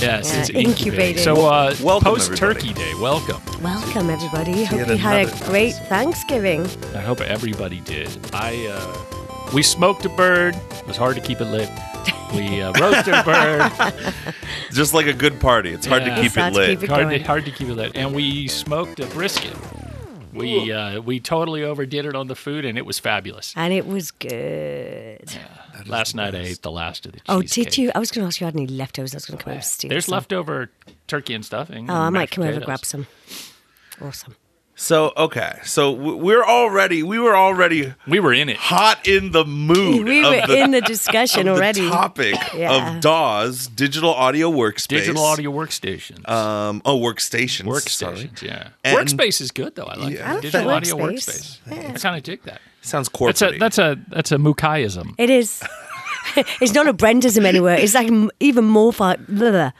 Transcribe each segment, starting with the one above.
Yes, Yeah, it's incubating. So, uh, Welcome, post Turkey. Day, welcome. Welcome, everybody. Hope yet you had a great Thanksgiving. I hope everybody did. I uh, we smoked a bird. It was hard to keep it lit. We uh, roasted a bird. Just like a good party. It's hard Yeah. to keep It's hard it to lit. keep it hard, to, hard to keep it lit. And we smoked a brisket. We uh, we totally overdid it on the food, and it was fabulous. And it was good. Yeah. Last night I ate the last of the Oh, cheesecake. did you? I was going to ask you had any leftovers. I was going to come over and steal There's some. leftover turkey and stuffing. Oh, and I might mashed come over and grab some. Awesome. So okay, so we're already we were already We were in it. hot in the mood. We of were the, in the of discussion the already. topic Yeah. of DAWs, digital audio workspace. Digital audio workstations. Um, oh, workstations. Sorry. Yeah. And- workspace is good though. I like Yeah. that. I Digital that. audio Workspace. workspace. I kind of dig that. Sounds corporate. That's a that's a that's a Mukaiism. It is. it's not a Brentism anywhere. It's like even more far. blah, blah.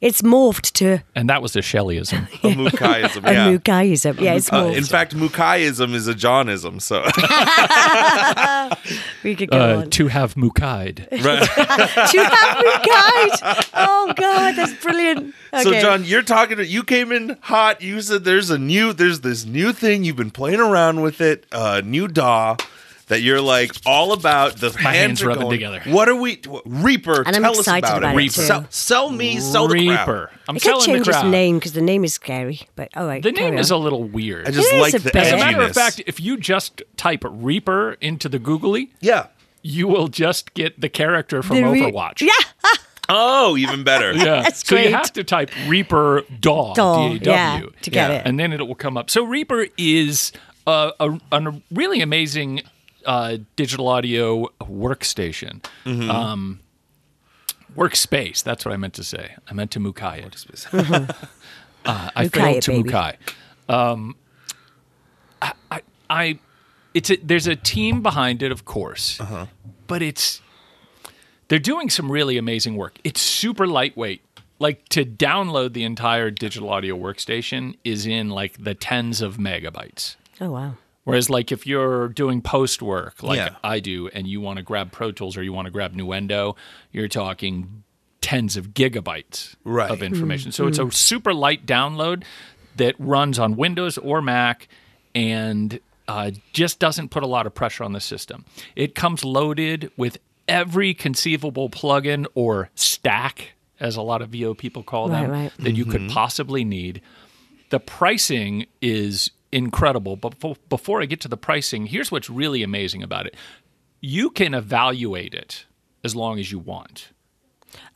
It's morphed to And that was a Shelleyism. a Mukaiism. a Yeah. Mukaism. Yeah, it's Uh, morphed. in fact, Mukaiism is a Johnism. So we could go uh, on. to have Mukaid. right. Do you have Mukaid? Oh God, that's brilliant. Okay. So, John, you're talking. To, you came in hot. You said there's a new, there's this new thing. You've been playing around with it. Uh, new DAW that you're like all about. The My hands are rubbing going, together. What are we? what- Reaper. And I'm tell us about, about it. it, too. Sell, sell me, sell the crowd. Reaper. I'm I could selling change the his name because the name is scary. But all right, The carry name is a little weird. I just It is like a the bit. As a matter of fact, if you just type Reaper into the googly, yeah. you will just get the character from The re- Overwatch. Yeah, Oh, even better. Yeah. That's so you have to type Reaper DAW, Daw, D-A-W, yeah, to get Yeah. it. and then it will come up. So Reaper is a, a, a really amazing uh, digital audio workstation. Mm-hmm. Um, workspace. That's what I meant to say. I meant to Mukai it. uh, I Mukai failed it, to baby. Mukai. Um, I, I, I, it's a, there's a team behind it, of course, Uh-huh. but it's they're doing some really amazing work. It's super lightweight. Like to download the entire digital audio workstation is in like the tens of megabytes. Oh wow. Whereas, like, if you're doing post work, like Yeah. I do, and you want to grab Pro Tools or you want to grab Nuendo, you're talking tens of gigabytes Right. of information. So it's a super light download that runs on Windows or Mac and uh, just doesn't put a lot of pressure on the system. It comes loaded with every conceivable plugin or stack, as a lot of VO people call them, Right, right. that you could possibly need the pricing is incredible. But befo- before I get to the pricing, here's what's really amazing about it you can evaluate it as long as you want.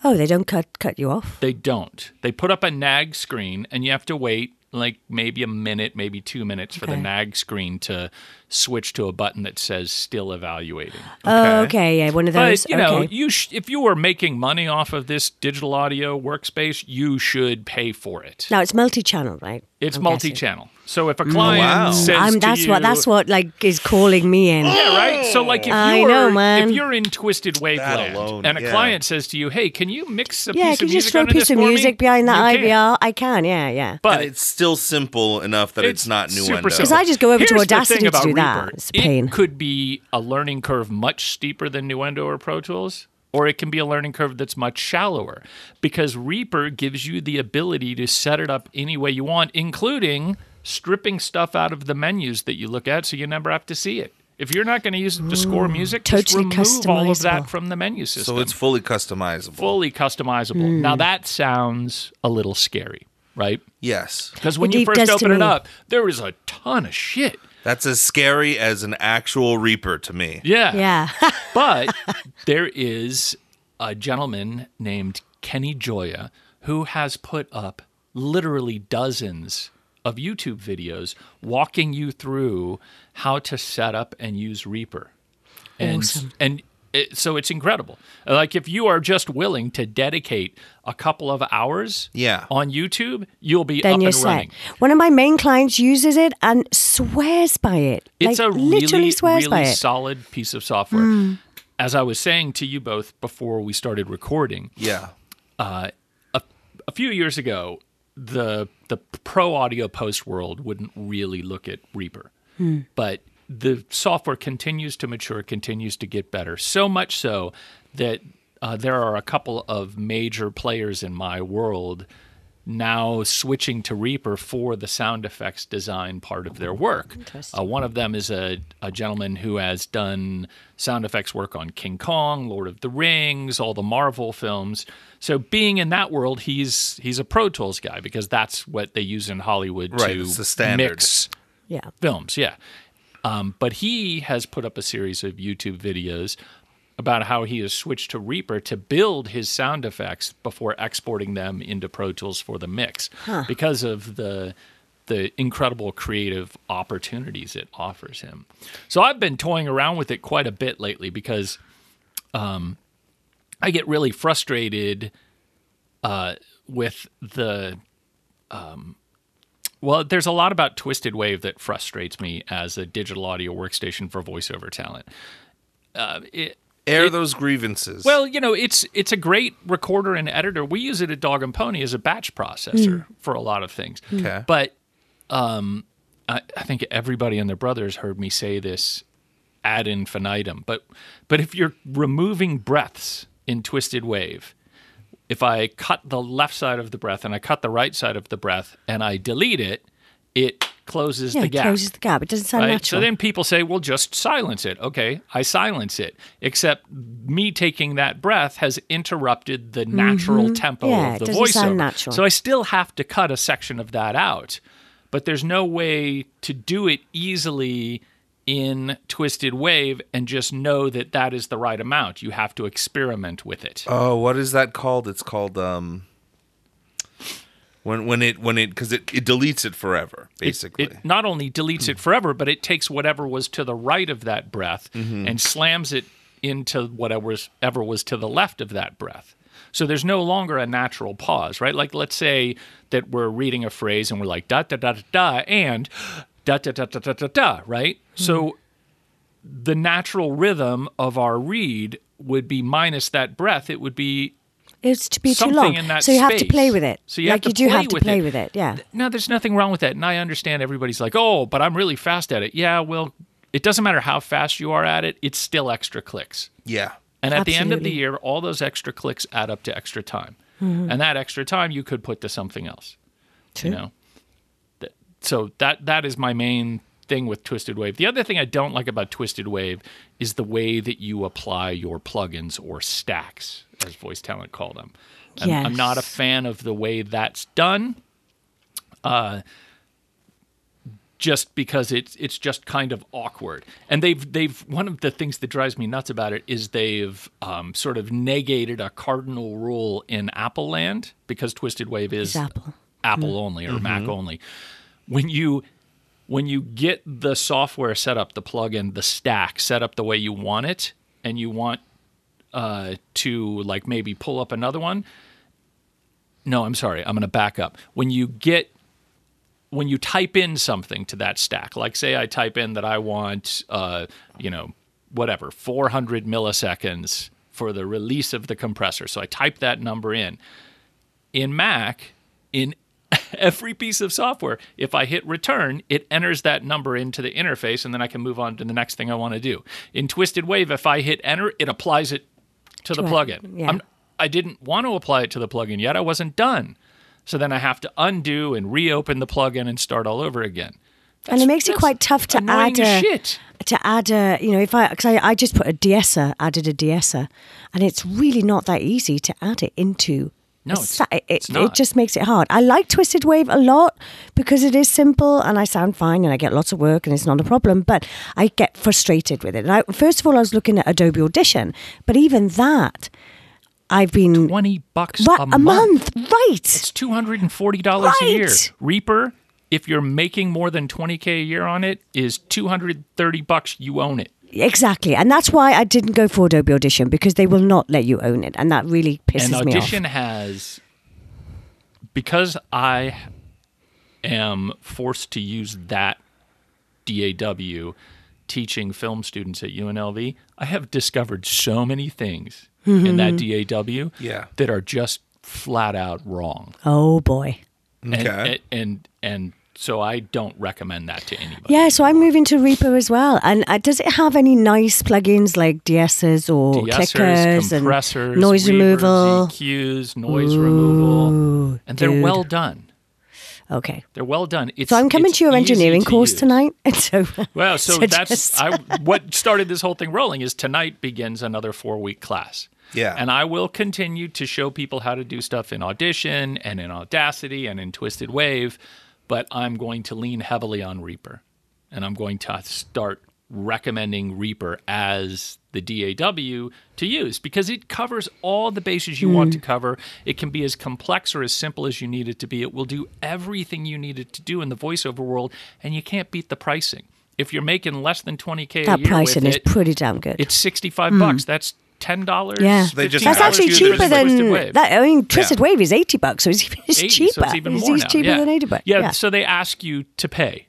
Oh, they don't cut cut you off. They don't. They put up a nag screen, and you have to wait like maybe a minute, maybe two minutes for the nag screen to switch to a button that says still evaluating. Oh, okay, yeah, one of those. But you know, okay. you sh- if you were making money off of this digital audio workspace, you should pay for it. now it's multi-channel, right? It's I'm multi-channel. So if a mm, client wow. says I'm, to that's what that's you- what like is calling me in. Yeah, right. So like if I you're know, man. if you're in Twisted Waveland alone, and a yeah. client says to you, "Hey, can you mix a Yeah, piece can of you just music throw a piece of for me?" music behind that You can. IVR? I can, yeah, yeah. But and it's still simple enough that it's, it's not super nuendo. simple. Because I just go over to Here's the Audacity thing to do that. Reaper. It's pain. It could be a learning curve much steeper than Nuendo or Pro Tools, or it can be a learning curve that's much shallower because Reaper gives you the ability to set it up any way you want, including stripping stuff out of the menus that you look at so you never have to see it. If you're not going to use it to score music, totally just remove all of that from the menu system. so it's fully customizable. fully customizable. Hmm. Now that sounds a little scary, right? yes. Because when It you first open it me. up, there is a ton of shit. That's as scary as an actual Reaper to me. Yeah. Yeah. but there is a gentleman named Kenny Gioia who has put up literally dozens of YouTube videos walking you through how to set up and use Reaper. And Awesome. and it, so it's incredible. Like if you are just willing to dedicate a couple of hours Yeah. on YouTube, you'll be then up you're and set. running. One of my main clients uses it and swears by it. It's like, a really, literally swears by really it. Hmm. solid piece of software. As I was saying to you both before we started recording, Yeah. a few years ago, the the pro audio post world wouldn't really look at Reaper, Hmm. but the software continues to mature, continues to get better. So much so that uh, there are a couple of major players in my world now switching to Reaper for the sound effects design part of their work. Uh, one of them is a, a gentleman who has done sound effects work on King Kong, Lord of the Rings, all the Marvel films. So being in that world, he's he's a Pro Tools guy because that's what they use in Hollywood Right, to the standard. mix Yeah. films, yeah. Um, but he has put up a series of YouTube videos about how he has switched to Reaper to build his sound effects before exporting them into Pro Tools for the mix because of the the incredible creative opportunities it offers him. So I've been toying around with it quite a bit lately because um, I get really frustrated uh, with the well, there's a lot about Twisted Wave that frustrates me as a digital audio workstation for voiceover talent. Uh, it, Air It- those grievances. well, you know, it's it's a great recorder and editor. We use it at Dog and Pony as a batch processor for a lot of things. Okay. But um, I, I think everybody and their brothers heard me say this ad infinitum. But but if you're removing breaths in Twisted Wave, if I cut the left side of the breath and I cut the right side of the breath and I delete it, it closes Yeah, the gap. it closes the gap. It doesn't sound Right? natural. So then people say, well, just silence it. Okay, I silence it. Except me taking that breath has interrupted the natural tempo Mm-hmm. Yeah, of the it doesn't voiceover. sound natural. So I still have to cut a section of that out. But there's no way to do it easily in Twisted Wave and just know that that is the right amount. You have to experiment with it. oh, what is that called? It's called um. When when it when it because it, it deletes it forever basically. It, not only deletes it forever, but it takes whatever was to the right of that breath and slams it into whatever was, ever was to the left of that breath. So there's no longer a natural pause, right? Like let's say that we're reading a phrase and we're like da da da da da and da da da da da da da, right? Hmm. So the natural rhythm of our read would be minus that breath. It would be it's to be too something long. in that so you have to space. play with it. So you like have to you do play have to with play it. with it. Yeah. no, there's nothing wrong with that. And I understand everybody's like, oh, but I'm really fast at it. Yeah, well, it doesn't matter how fast you are at it, it's still extra clicks. yeah. And at the end of the Absolutely. year, all those extra clicks add up to extra time. Mm-hmm. And that extra time you could put to something else. True. You know? Th- So that that is my main thing with Twisted Wave. The other thing I don't like about Twisted Wave is the way that you apply your plugins or stacks, as voice talent call them. I'm, I'm not a fan of the way that's done. Uh, just because it's it's just kind of awkward, and they've they've one of the things that drives me nuts about it is they've um, sort of negated a cardinal rule in Apple Land because Twisted Wave is It's Apple. Apple only or Mac only. When you when you get the software set up, the plugin, the stack set up the way you want it, and you want uh, to like maybe pull up another one. No, I'm sorry. I'm going to back up. When you get when you type in something to that stack, like say I type in that I want, uh, you know, whatever, 400 milliseconds for the release of the compressor. So I type that number in. In Mac, in every piece of software, if I hit return, it enters that number into the interface and then I can move on to the next thing I want to do. In Twisted Wave, if I hit enter, it applies it to the To it, plugin. yeah. I'm, I didn't want to apply it to the plugin yet. I wasn't done. So then I have to undo and reopen the plugin and start all over again. and it makes it quite tough to add a, shit. to add a you know if I because I, I just put a de-esser added a de-esser and it's really not that easy to add it into No, it's- it's it, it just makes it hard. I like Twisted Wave a lot because it is simple and I sound fine and I get lots of work and it's not a problem but I get frustrated with it. And I, first of all I was looking at Adobe Audition but even that I've been 20 bucks a, a month. right. It's $240 a year. Reaper, if you're making more than 20k a year on it, is 230 bucks. You own it. Exactly, and that's why I didn't go for Adobe Audition because they will not let you own it, and that really pisses and me off. Audition has because I am forced to use that DAW teaching film students at UNLV, I have discovered so many things in that mm-hmm. DAW Yeah. that are just flat out wrong. Oh boy, and, Okay. and and and so I don't recommend that to anybody. Yeah, so I'm moving to Reaper as well. And uh, does it have any nice plugins like DSs or De-essers, clickers compressors, and noise reverb, removal? EQs, noise removal, and they're dude. well done. Okay. They're well done. It's, So I'm coming it's to your engineering to course use. tonight. And so, Well, so, so that's just- I, what started this whole thing rolling. Is tonight begins another four week class. Yeah. and I will continue to show people how to do stuff in Audition and in Audacity and in Twisted Wave, but I'm going to lean heavily on Reaper, and I'm going to start recommending Reaper as the DAW to use because it covers all the bases you want to hmm. cover. It can be as complex or as simple as you need it to be. It will do everything you need it to do in the voiceover world, and you can't beat the pricing. If you're making less than 20k that a year pricing is it, pretty damn good. it's 65 hmm. bucks. That's ten dollars. Yeah. They just That's actually cheaper than that. I mean, Twisted Wave is eighty bucks, so it's, it's 80, cheaper. So it's even more it's now. cheaper yeah. than eighty bucks. Yeah, so they ask you to pay,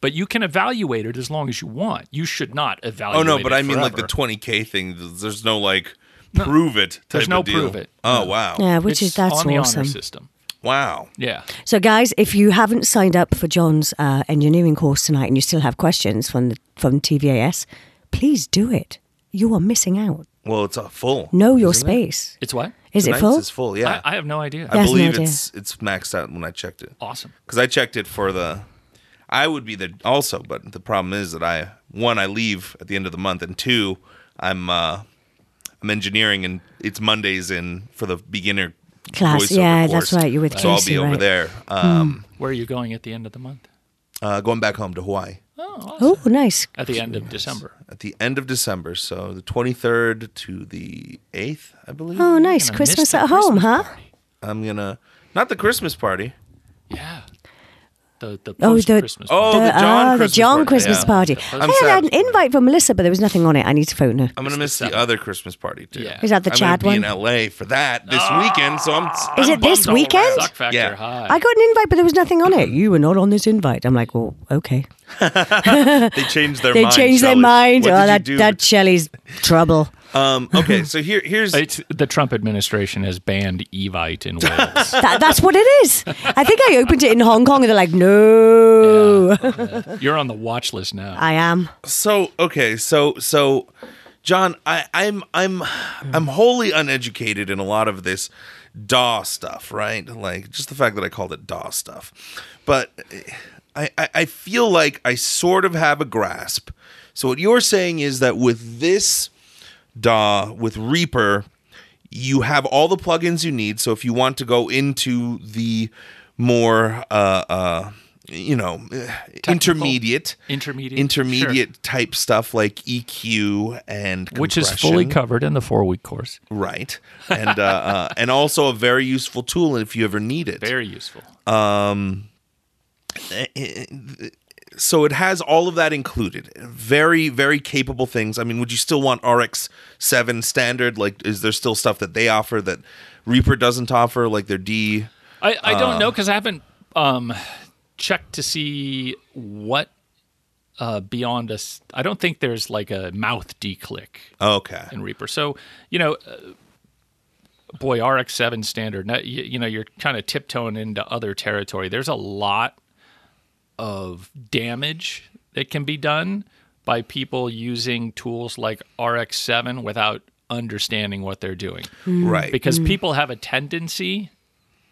but you can evaluate it as long as you want. You should not evaluate. Oh no, but it I mean like the 20k thing. There's no like prove it. Type There's no of deal. prove it. Oh No. wow. yeah, which It's is that's on the awesome. honor system. Wow. Yeah, So, guys, if you haven't signed up for John's uh, engineering course tonight and you still have questions from the, from TVAS, please do it. You are missing out. Well, it's a full. Know your isn't it? space. it's what? Is it Tonight's full? is full. Yeah. I, I have no idea. I Yes, no believe idea. it's it's maxed out when I checked it. awesome. because I checked it for the. I would be there also, but the problem is that I one I leave at the end of the month, and two I'm uh, I'm engineering, and it's Mondays in for the beginner Class, voiceover yeah, course. that's right, you're with so I'll Casey, be over right. Hmm. there, um, Where are you going at the end of the month? Uh, going back home to Hawaii Oh, awesome. Oh, nice. at the end of December. at the end of December, so the 23rd to the 8th, I believe. Oh, nice. Gonna Christmas at home, Christmas huh? party. I'm gonna not the Christmas party. Yeah, the the Oh, the- Christmas. Oh, the John ah, the Christmas John party, Christmas yeah. party. I'm I had sad. an invite from Melissa, but there was nothing on it. I need to phone her. I'm gonna miss the seventh. other Christmas party too. Yeah. Is that the I'm Chad gonna be one? in LA for that this weekend, so I'm. Is I'm it this weekend? Suck factor Yeah. high. I got an invite, but there was nothing on it. You were not on this invite. I'm like, well, okay. They changed their They mind. changed their mind. What oh, did that, you do? that Shelley's trouble. Um, okay, so here here's It's, the Trump administration has banned Evite in Wales. That, that's what it is. I think I opened it in Hong Kong and they're like, no. You're on the watch list now. I am. so okay, so so John, I, I'm I'm I'm wholly uneducated in a lot of this DAW stuff, right? Like just the fact that I called it DAW stuff. But I, I, I feel like I sort of have a grasp. So what you're saying is that with this DAW, with Reaper, you have all the plugins you need. So if you want to go into the more uh uh you know uh, intermediate Intermediate, intermediate type stuff like EQ and which is fully covered in the four week course. right and uh, uh and also a very useful tool if you ever need it Very useful. So it has all of that included very very capable things i mean would you still want rx 7 standard like is there still stuff that they offer that reaper doesn't offer like their d I, I Uh. don't know because I haven't um, checked to see what uh, beyond us. I don't think there's like a mouth declick okay in Reaper. So you know, uh, boy, RX7 standard. now, You, you know, you're kind of tiptoeing into other territory. There's a lot of damage that can be done by people using tools like RX7 without understanding what they're doing. Right. Because people have a tendency,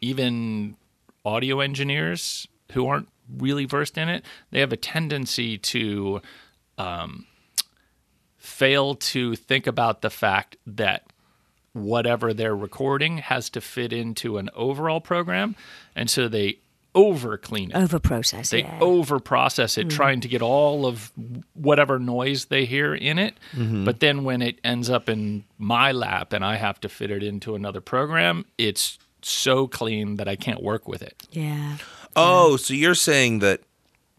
even audio engineers who aren't really versed in it, they have a tendency to um, fail to think about the fact that whatever they're recording has to fit into an overall program, and so they over clean it. Over process. It. They yeah. over process it, hmm. trying to get all of whatever noise they hear in it. Mm-hmm. But then when it ends up in my lap and I have to fit it into another program, it's so clean that I can't work with it. yeah. oh so you're saying that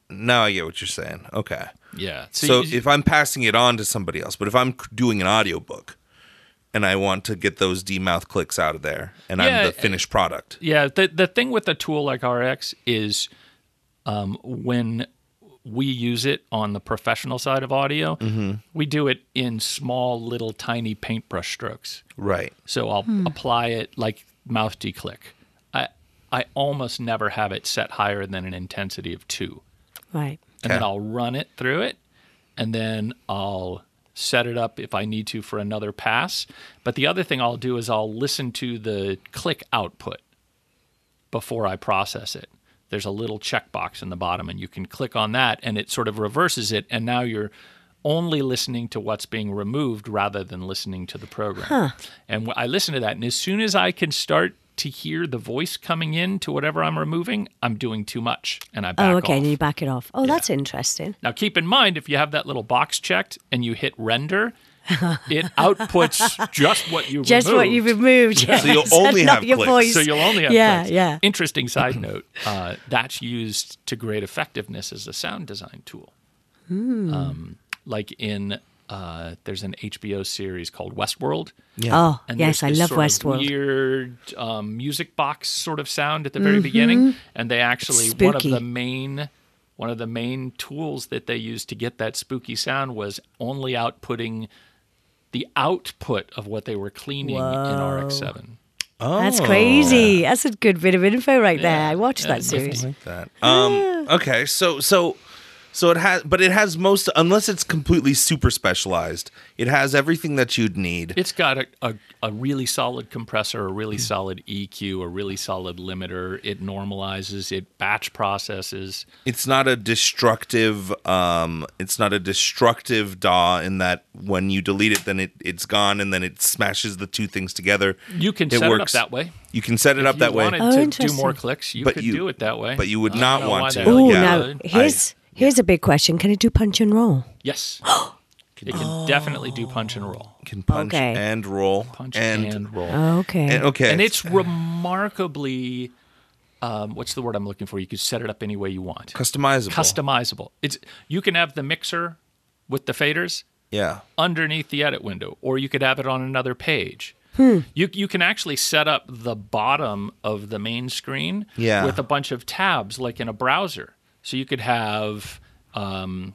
now i get what you're saying okay Yeah. so you- if i'm passing it on to somebody else but if i'm doing an audiobook and i want to get those d mouth clicks out of there and i'm the uh, finished product Yeah, the the thing with a tool like RX is um, when we use it on the professional side of audio, mm-hmm. we do it in small, little, tiny paintbrush strokes. right So I'll hmm. apply it like mouth declick. I I almost never have it set higher than an intensity of two. Right. And then I'll run it through it, and then I'll set it up if I need to for another pass. But the other thing I'll do is I'll listen to the click output before I process it. There's a little checkbox in the bottom, and you can click on that, and it sort of reverses it. And now you're only listening to what's being removed rather than listening to the program. And I listen to that, and as soon as I can start to hear the voice coming in to whatever I'm removing, I'm doing too much, and I back Oh, okay. off. And you back it off. Oh, that's interesting. Now, keep in mind, if you have that little box checked and you hit render, it outputs just what you Just what you've removed. So you'll only not have your clicks. voice. So you'll only have Yeah, clicks. yeah. Interesting side note: uh, that's used to great effectiveness as a sound design tool. Hmm. Um, like in uh, there's an HBO series called Westworld. Yeah. Oh, And yes, I this love sort of Westworld. weird um, music box sort of sound at the very beginning, and they actually one of the main one of the main tools that they used to get that spooky sound was only outputting the output of what they were cleaning in RX7. Oh, That's crazy. That's a good bit of info right there. I watched Yeah, that series. like that. Um, okay, so so so it has, but it has most, unless it's completely super specialized. It has everything that you'd need. It's got a, a, a really solid compressor, a really solid EQ, a really solid limiter. It normalizes, it batch processes. It's not a destructive. Um, it's not a destructive DAW in that when you delete it, then it it's gone, and then it smashes the two things together. You can It set works. it up that way. You can set it up If that you way. wanted Oh, to do more clicks, you But could you- do it that way. but you would I not want to. the Oh, you Yeah. now would. here's here's a big question. Can it do punch and roll? Yes. It can definitely do punch and roll. can punch Okay. and roll Punch and, and, roll. Okay. and- okay. And it's remarkably um, what's the word I'm looking for? You can set it up any way you want. customizable. Customizable. It's you can have the mixer with the faders Yeah. underneath the edit window, or you could have it on another page. Hmm. You you can actually set up the bottom of the main screen Yeah. with a bunch of tabs like in a browser. So you could have um,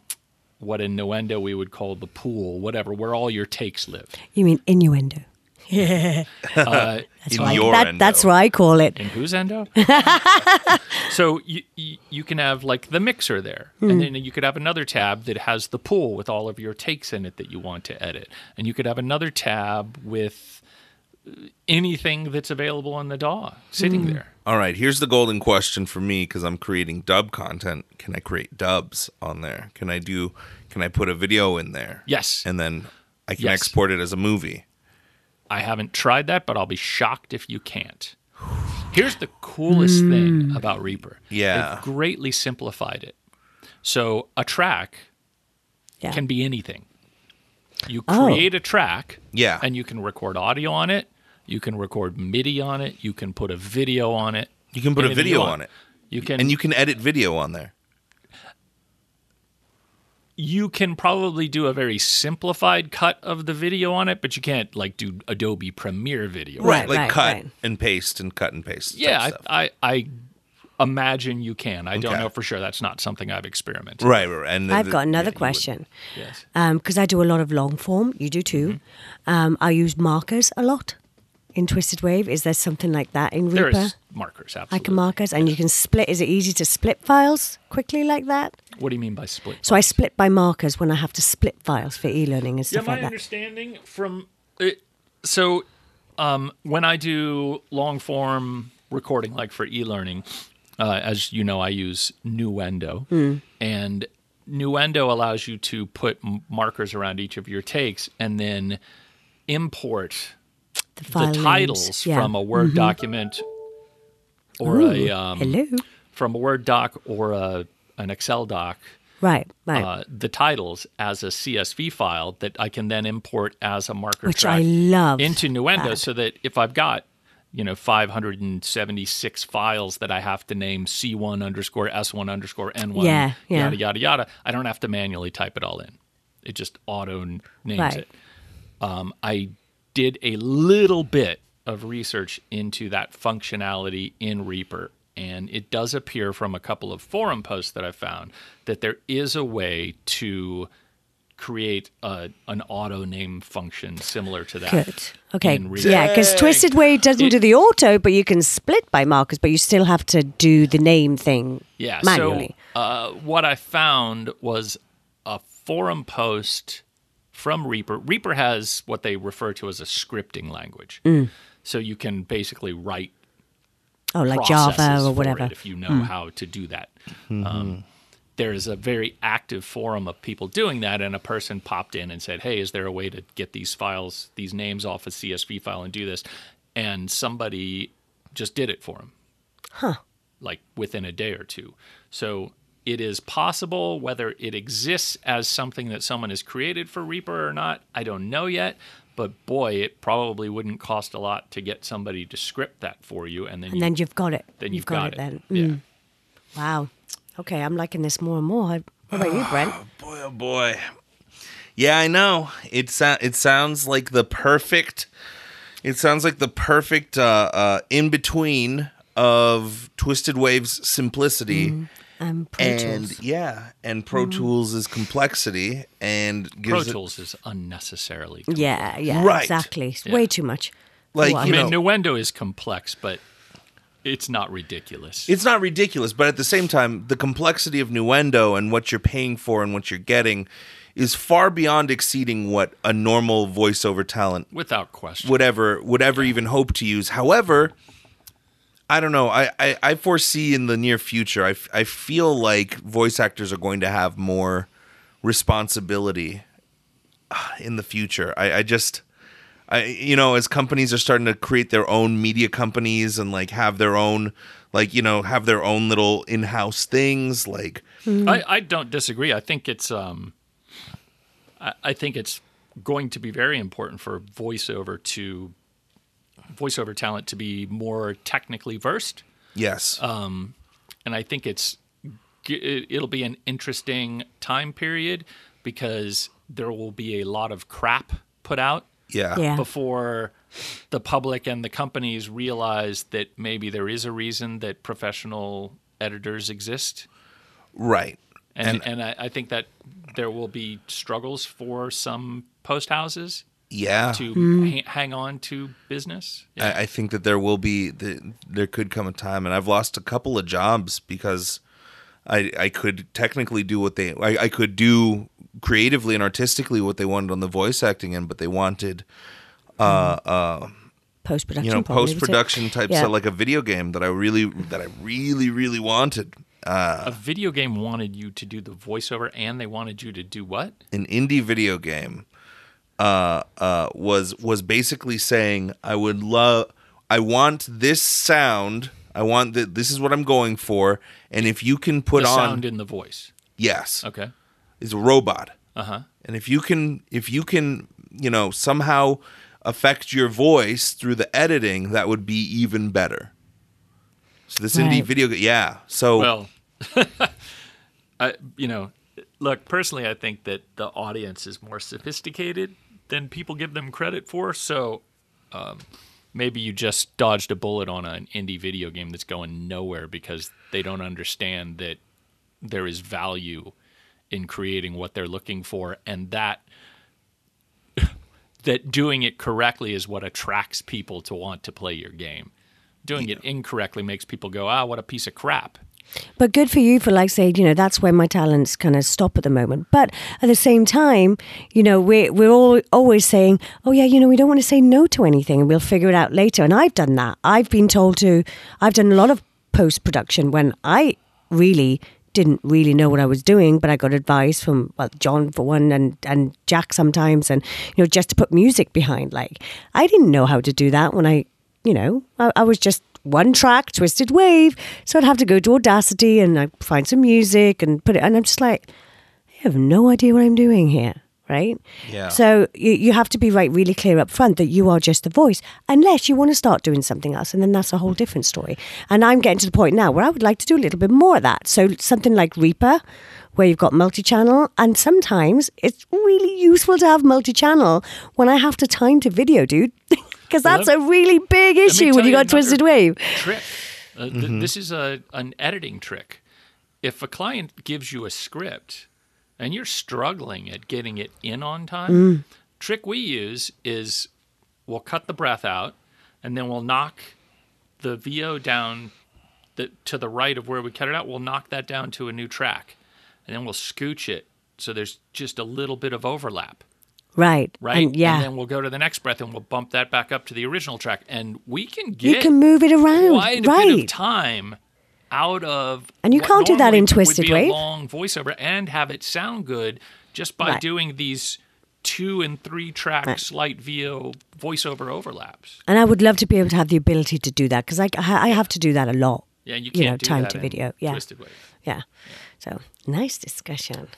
what in Nuendo we would call the pool, whatever, where all your takes live. You mean innuendo? Uh, In Like, your that, endo. that's what I call it. in whose endo? so you, you you can have like the mixer there, Hmm. and then you could have another tab that has the pool with all of your takes in it that you want to edit, and you could have another tab with uh, anything that's available in the DAW sitting Hmm. there. All right, here's the golden question for me because I'm creating dub content. Can I create dubs on there? Can I do? Can I put a video in there? Yes. and then I can Yes. export it as a movie. I haven't tried that, but I'll be shocked if you can't. Here's the coolest thing about Reaper. Yeah. They've greatly simplified it. So a track Yeah. can be anything. You Oh. create a track, Yeah. and you can record audio on it. You can record MIDI on it. You can put a video on it. You can put a video on it, You can and you can edit video on there. you can probably do a very simplified cut of the video on it, but you can't like do Adobe Premiere video. Right, like right, cut right. and paste and cut and paste. Yeah. I, I I imagine you can. I don't know for sure. That's not something I've experimented. right, right. right. And I've the- got another you would- question Yes. because I do a lot of long form. You do too. Mm-hmm. Um, I use markers a lot in Twisted Wave. Is there something like that in Reaper? is markers, I absolutely. can markers, and you can split. Is it easy to split files quickly like that? What do you mean by split? So I split by markers when I have to split files for e-learning and stuff my like that. understanding from it, so um, when I do long form recording, like for e-learning, uh, as you know, I use Nuendo, Hmm. and Nuendo allows you to put m- markers around each of your takes, and then import The, the titles yeah. Mm-hmm. from a Word document or a um, Hello. from a Word doc or a an Excel doc. Right, right. Uh, the titles as a CSV file that I can then import as a marker Which track I love. into Nuendo, that. so that if I've got you know 576 files that I have to name C1 underscore S1 underscore N1 Yeah, yeah. yada yada yada, I don't have to manually type it all in. It just auto names Right. it. Um, I did a little bit of research into that functionality in Reaper, and it does appear from a couple of forum posts that I found that there is a way to create a, an auto name function similar to that. Good. Okay. Yeah, because Twisted Wave doesn't It- do the auto, but you can split by markers, but you still have to do the name thing Yeah. manually. So uh, what I found was a forum post from Reaper. Reaper has what they refer to as a scripting language. Mm. So you can basically write oh, like Java or whatever. if you know how to do that. Um, there is a very active forum of people doing that, and a person popped in and said, "Hey, is there a way to get these files, these names off a CSV file and do this?" And somebody just did it for him, huh? Like within a day or two. So it is possible whether it exists as something that someone has created for Reaper or not. I don't know yet. But boy, it probably wouldn't cost a lot to get somebody to script that for you, and then and you then you've got it. then you've you've got, it. then. Yeah. Mm. Wow. Okay, I'm liking this more and more. I- What about you, Brent? Boy, oh boy. Yeah, I know. It so- it sounds like the perfect. It sounds like the perfect uh, uh, in between of Twisted Wave's simplicity Um, Pro and Tools. yeah, and Pro Tools' is complexity and Pro gives it Tools is unnecessarily. Yeah, yeah, Right. exactly. Yeah. Way too much. Like, Wow. I mean, know- Nuendo is complex, but it's not ridiculous. It's not ridiculous, but at the same time, the complexity of Nuendo and what you're paying for and what you're getting is far beyond exceeding what a normal voiceover talent without question. would ever would ever even hope to use. However, I don't know. I, I, I foresee in the near future. I, I feel like voice actors are going to have more responsibility uh, in the future. I, I just I you know as companies are starting to create their own media companies and like have their own like you know have their own little in-house things like I, I don't disagree. I think it's um, I, I think it's going to be very important for voiceover to voiceover talent to be more technically versed, yes. Um, and I think it's it- it'll be an interesting time period because there will be a lot of crap put out yeah. Yeah. before the public and the companies realize that maybe there is a reason that professional editors exist. right. And, and, I, I think that there will be struggles for some post houses yeah to ha- hang on to business. Yeah. I, I think that there will be the, there could come a time, and I've lost a couple of jobs because I I could technically do what they I, I could do creatively and artistically what they wanted on the voice acting end, but they wanted uh uh Post production. you know post production type Yeah. stuff like a video game that I really that I really really wanted. uh, a video game wanted you to do the voiceover and they wanted you to do what? An indie video game uh uh was was basically saying I would love I want this sound. I want that this is what I'm going for, and if you can put the on sound in the voice. yes, Okay. is a robot. Uh huh. And if you can if you can, you know, somehow affect your voice through the editing, that would be even better. So this indie video ga- yeah. So Well, I you know, look personally, I think that the audience is more sophisticated than people give them credit for. So um, maybe you just dodged a bullet on an indie video game that's going nowhere because they don't understand that there is value in creating what they're looking for, and that that doing it correctly is what attracts people to want to play your game. Doing it incorrectly makes people go, "Ah, what a piece of crap." But good for you for like saying, you know, that's where my talents kind of stop at the moment. But at the same time, you know, we're we're all always saying, oh yeah, you know, we don't want to say no to anything, and we'll figure it out later. And I've done that. I've been told to. I've done a lot of post production when I really didn't really know what I was doing, but I got advice from well, John for one, and and Jack sometimes, and you know, just to put music behind. Like I didn't know how to do that when I, you know, I, I was just one track, twisted wave. So I'd have to go to Audacity and I'd find some music and put it. And I'm just like, I have no idea what I'm doing here. Right. Yeah. So you, you have to be right, really clear up front that you are just the voice, unless you want to start doing something else, and then that's a whole mm. different story. And I'm getting to the point now where I would like to do a little bit more of that. So something like Reaper, where you've got multi-channel, and sometimes it's really useful to have multi-channel when I have to time to video, dude, because that's let- a really big issue when you you got Twisted Wave. trick. Uh, th- this is a an editing trick. If a client gives you a script, and you're struggling at getting it in on time, trick we use is we'll cut the breath out and then we'll knock the VO down the, to the right of where we cut it out. We'll knock that down to a new track and then we'll scooch it so there's just a little bit of overlap Right. right? And yeah. And then we'll go to the next breath and we'll bump that back up to the original track. And we can get you can move it around. quite a bit of right. time out of And you can't do that in Twisted Wave. Long voiceover and have it sound good just by Right. doing these two and three track Right. slight VO voiceover overlaps. And I would love to be able to have the ability to do that because I, I have to do that a lot. Yeah, you You can't know, do time that to in video, yeah. Twisted Wave. Yeah. So nice discussion.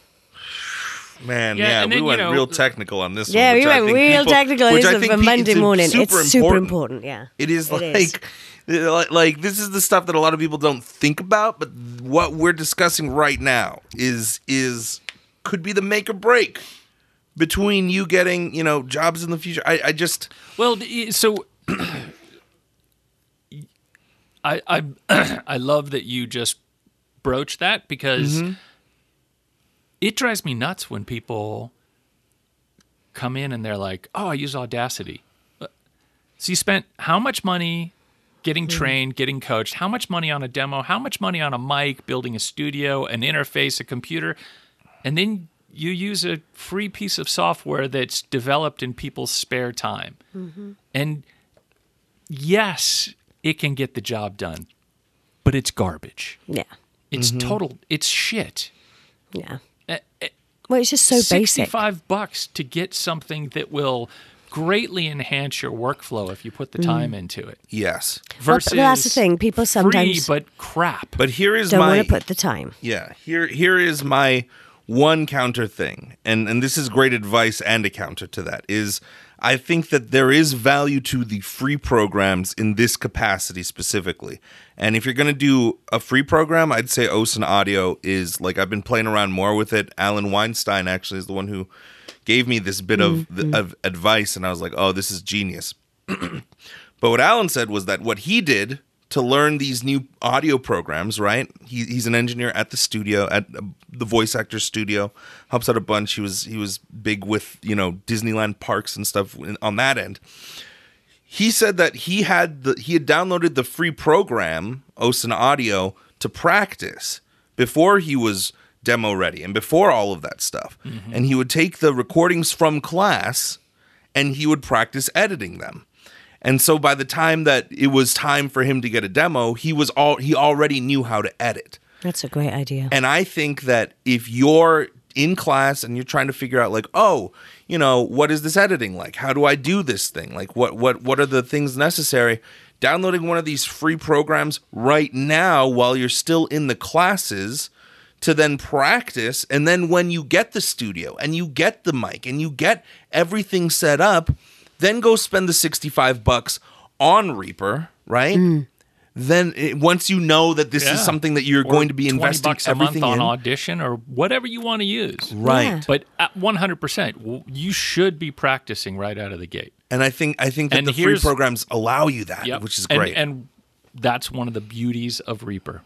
Man, Yeah, yeah, we then, you went know- real technical on this Yeah, one. we which I went think real people- technical. which It's I a think for Monday it's morning. Super it's super important. important. Yeah. It is It like, like, like this is the stuff that a lot of people don't think about, but what we're discussing right now is is could be the make or break between you getting you know jobs in the future. I, I just Well, so I I I love that you just broach that because Mm-hmm. It drives me nuts when people come in and they're like, "Oh, I use Audacity." Uh, So you spent how much money getting Mm-hmm. trained, getting coached? How much money on a demo? How much money on a mic, building a studio, an interface, a computer? And then you use a free piece of software that's developed in people's spare time. And yes, it can get the job done, but it's garbage. Yeah. It's Mm-hmm. total, it's shit. Yeah. Eh, eh, Well, it's just so basic. 65 bucks to get something that will greatly enhance your workflow if you put the Mm. time into it. yes. Versus but that's the thing. People sometimes free but crap. But here is don't my want to put the time. Yeah, here here is my one counter thing. And and this is great advice and a counter to that is I think that there is value to the free programs in this capacity specifically. And if you're going to do a free program, I'd say Ocenaudio is like I've been playing around more with it. Alan Weinstein actually is the one who gave me this bit of, mm-hmm. of advice and I was like, "Oh, this is genius." But what Alan said was that what he did to learn these new audio programs, right? He, he's an engineer at the studio, at uh, the voice actor studio, helps out a bunch. He was he was big with you know Disneyland parks and stuff on that end. He said that he had the he had downloaded the free program Ocenaudio to practice before he was demo ready and before all of that stuff. And he would take the recordings from class and he would practice editing them. And so by the time that it was time for him to get a demo, he was all he already knew how to edit. That's a great idea. And I think that if you're in class and you're trying to figure out like, oh, you know, what is this editing like? How do I do this thing? Like what what what are the things necessary? Downloading one of these free programs right now while you're still in the classes to then practice and then when you get the studio and you get the mic and you get everything set up, then go spend the 65 bucks on Reaper, right? Mm. Then it, once you know that this Yeah. is something that you're Or going to be 20 investing bucks a month on in, audition or whatever you want to use. right? Yeah. But at 100%, you should be practicing right out of the gate. And I think I think that And the free programs allow you that, Yep. which is great. And, that's one of the beauties of Reaper.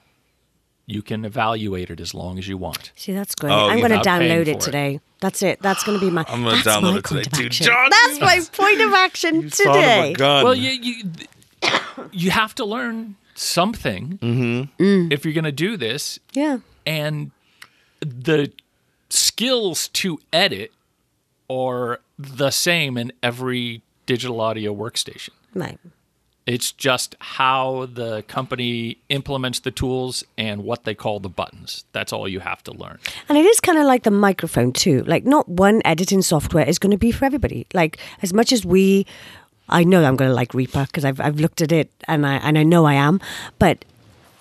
You can evaluate it as long as you want. See, that's great. Oh, I'm going to download for it it. Today. That's it. That's going to be my. I'm gonna download my it today, point of too. John, that's my point of action You son of a today. gun. Well, you you, you have to learn something Mm-hmm. if you're going to do this, Yeah. and the skills to edit are the same in every digital audio workstation. Right. It's just how the company implements the tools and what they call the buttons. That's all you have to learn. And it is kind of like the microphone too. Like not one editing software is going to be for everybody. Like as much as we, I know I'm going to like Reaper because I've I've looked at it and I and I know I am. But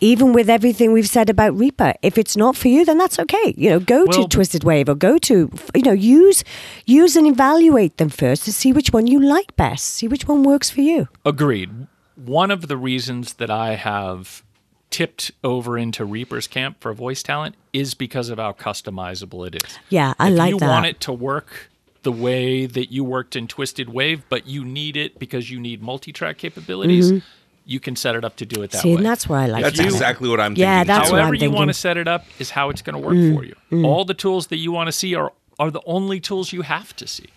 even with everything we've said about Reaper, if it's not for you, then that's okay. You know, go Well- to Twisted Wave or go to you know use use and evaluate them first to see which one you like best. See which one works for you. Agreed. One of the reasons that I have tipped over into Reaper's camp for voice talent is because of how customizable it is. Yeah, I if like you that. want it to work the way that you worked in Twisted Wave, but you need it because you need multi-track capabilities, Mm-hmm. you can set it up to do it that See, way. and that's where I like That's that. exactly what I'm Yeah, thinking. that's too. what However I'm you want to thinking. set it up is how it's going to work for you. All the tools that you want to see are are the only tools you have to see.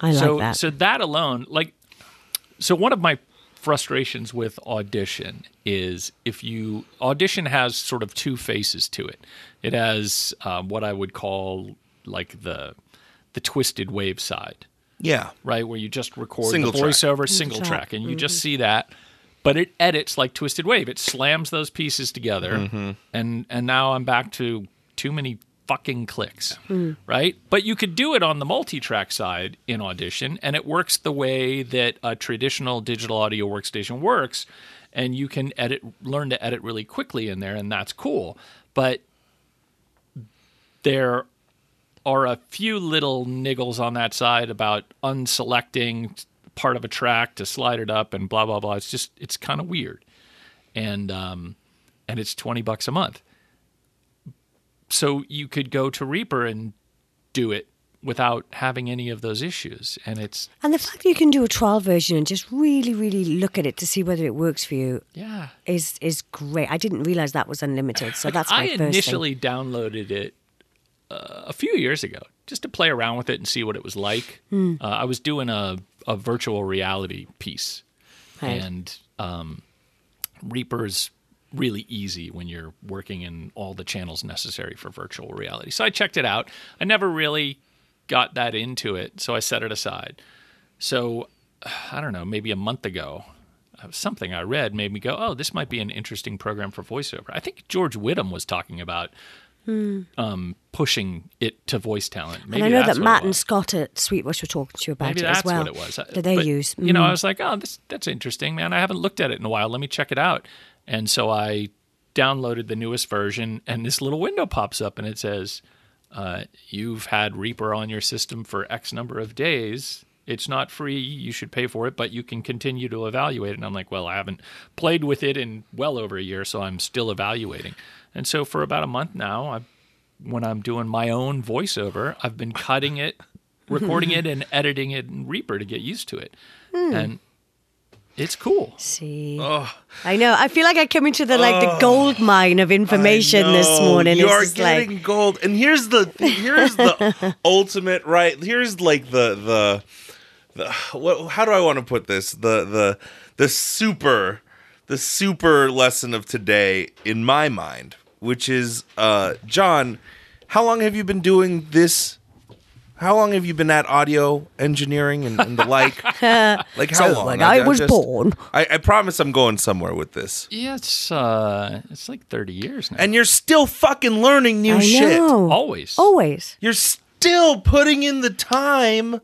I like so that. so that alone, like, so one of my frustrations with audition is if you audition has sort of two faces to it. It has um, what I would call like the the twisted wave side Yeah. right? Where you just record Single the track. voiceover single track. track, and you just see that. But it edits like Twisted Wave. It slams those pieces together, Mm-hmm. and and now I'm back to too many fucking clicks, right? But you could do it on the multi-track side in Audition, and it works the way that a traditional digital audio workstation works, and you can edit, learn to edit really quickly in there, and that's cool. But there are a few little niggles on that side about unselecting part of a track to slide it up and blah blah blah. It's just it's kind of weird, and um, and it's twenty bucks a month. So you could go to Reaper and do it without having any of those issues, and it's and the fact that you can do a trial version and just really, really look at it to see whether it works for you yeah. is is great. I didn't realize that was unlimited, so that's my I first thing. initially downloaded it uh, a few years ago just to play around with it and see what it was like. Hmm. Uh, I was doing a, a virtual reality piece, Right. and um, Reaper's really easy when you're working in all the channels necessary for virtual reality. So I checked it out. I never really got that into it, so I set it aside. So I don't know, maybe a month ago, uh, something I read made me go, "Oh, this might be an interesting program for voiceover." I think George Whittam was talking about um, pushing it to voice talent. Maybe Hmm. and I know that Matt and. Scott at Sweetbush were talking to you about Maybe it that's as well. what it was. That they But, use. You know, Mm. I was like, oh, this that's interesting, man. I haven't looked at it in a while. Let me check it out. And so I downloaded the newest version, and this little window pops up, and it says, uh, "You've had Reaper on your system for X number of days." It's not free. You should pay for it, but you can continue to evaluate it. And I'm like, well, I haven't played with it in well over a year, so I'm still evaluating. And so for about a month now, I, when I'm doing my own voiceover, I've been cutting it, recording it, and editing it in Reaper to get used to it. Hmm. And it's cool. See, I know. I feel like I came into the like the gold mine of information this morning. You It's are getting like gold, and here's the here's the ultimate right. Here's like the the the what, how do I want to put this? The the the super the super lesson of today in my mind, which is uh John, how long have you been doing this? How long have you been at audio engineering and, and the like? like how So long? when I was just- born. I, I promise I'm going somewhere with this. Yeah, it's uh, it's like 30 years now. And you're still fucking learning new I shit. know. always. Always. You're still putting in the time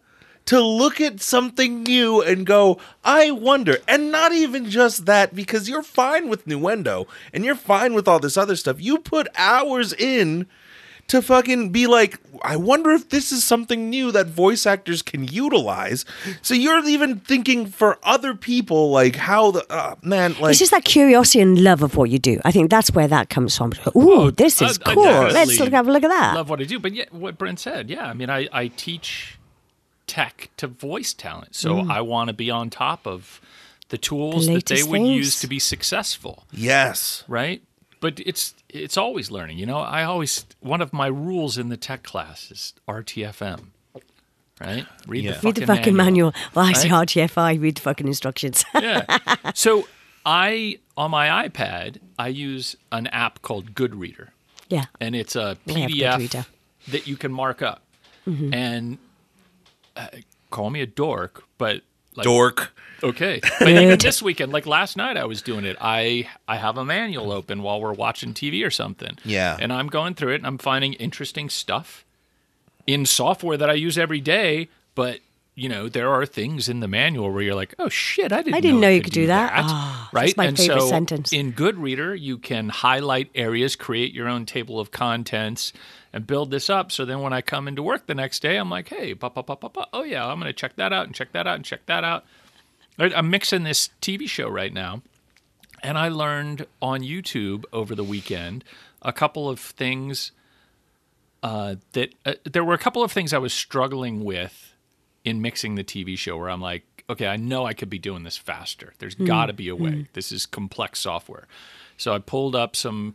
to look at something new and go, I wonder. And not even just that, because you're fine with Nuendo and you're fine with all this other stuff. You put hours in to fucking be like, I wonder if this is something new that voice actors can utilize. So you're even thinking for other people, like how the uh, man, like it's just that curiosity and love of what you do. I think that's where that comes from. Ooh, Oh, this is I cool. Let's look, have a look at that. love what I do. But yet, what Brent said, yeah, I mean, I, I teach tech to voice talent, so Mm. I want to be on top of the tools that they would things. use to be successful, yes. right? But it's it's always learning. You know, I always one of my rules in the tech class is RTFM, right? Read Yeah. the Read the fucking manual. Well, I see right? RTFI, read the fucking instructions. yeah. So I on my iPad I use an app called Goodreader. yeah. and it's a PDF that you can mark up. Mm-hmm. And uh, call me a dork, but like Dork. okay. But even this weekend, like last night, I was doing it. I I have a manual open while we're watching TV or something. Yeah. and I'm going through it and I'm finding interesting stuff in software that I use every day, but. You know, there are things in the manual where you're like, "Oh shit, I didn't. I didn't know it you could do that." Ah, that's right? my and favorite so sentence. in Goodreader, you can highlight areas, create your own table of contents, and build this up. So then when I come into work the next day, I'm like, hey, pa, pa, pa, pa, pa. oh yeah, I'm going to check that out and check that out and check that out. I'm mixing this TV show right now. And I learned on YouTube over the weekend a couple of things uh, that uh, there were a couple of things I was struggling with in mixing the TV show where I'm like, okay, I know I could be doing this faster. There's got to be a way. This is complex software. So I pulled up some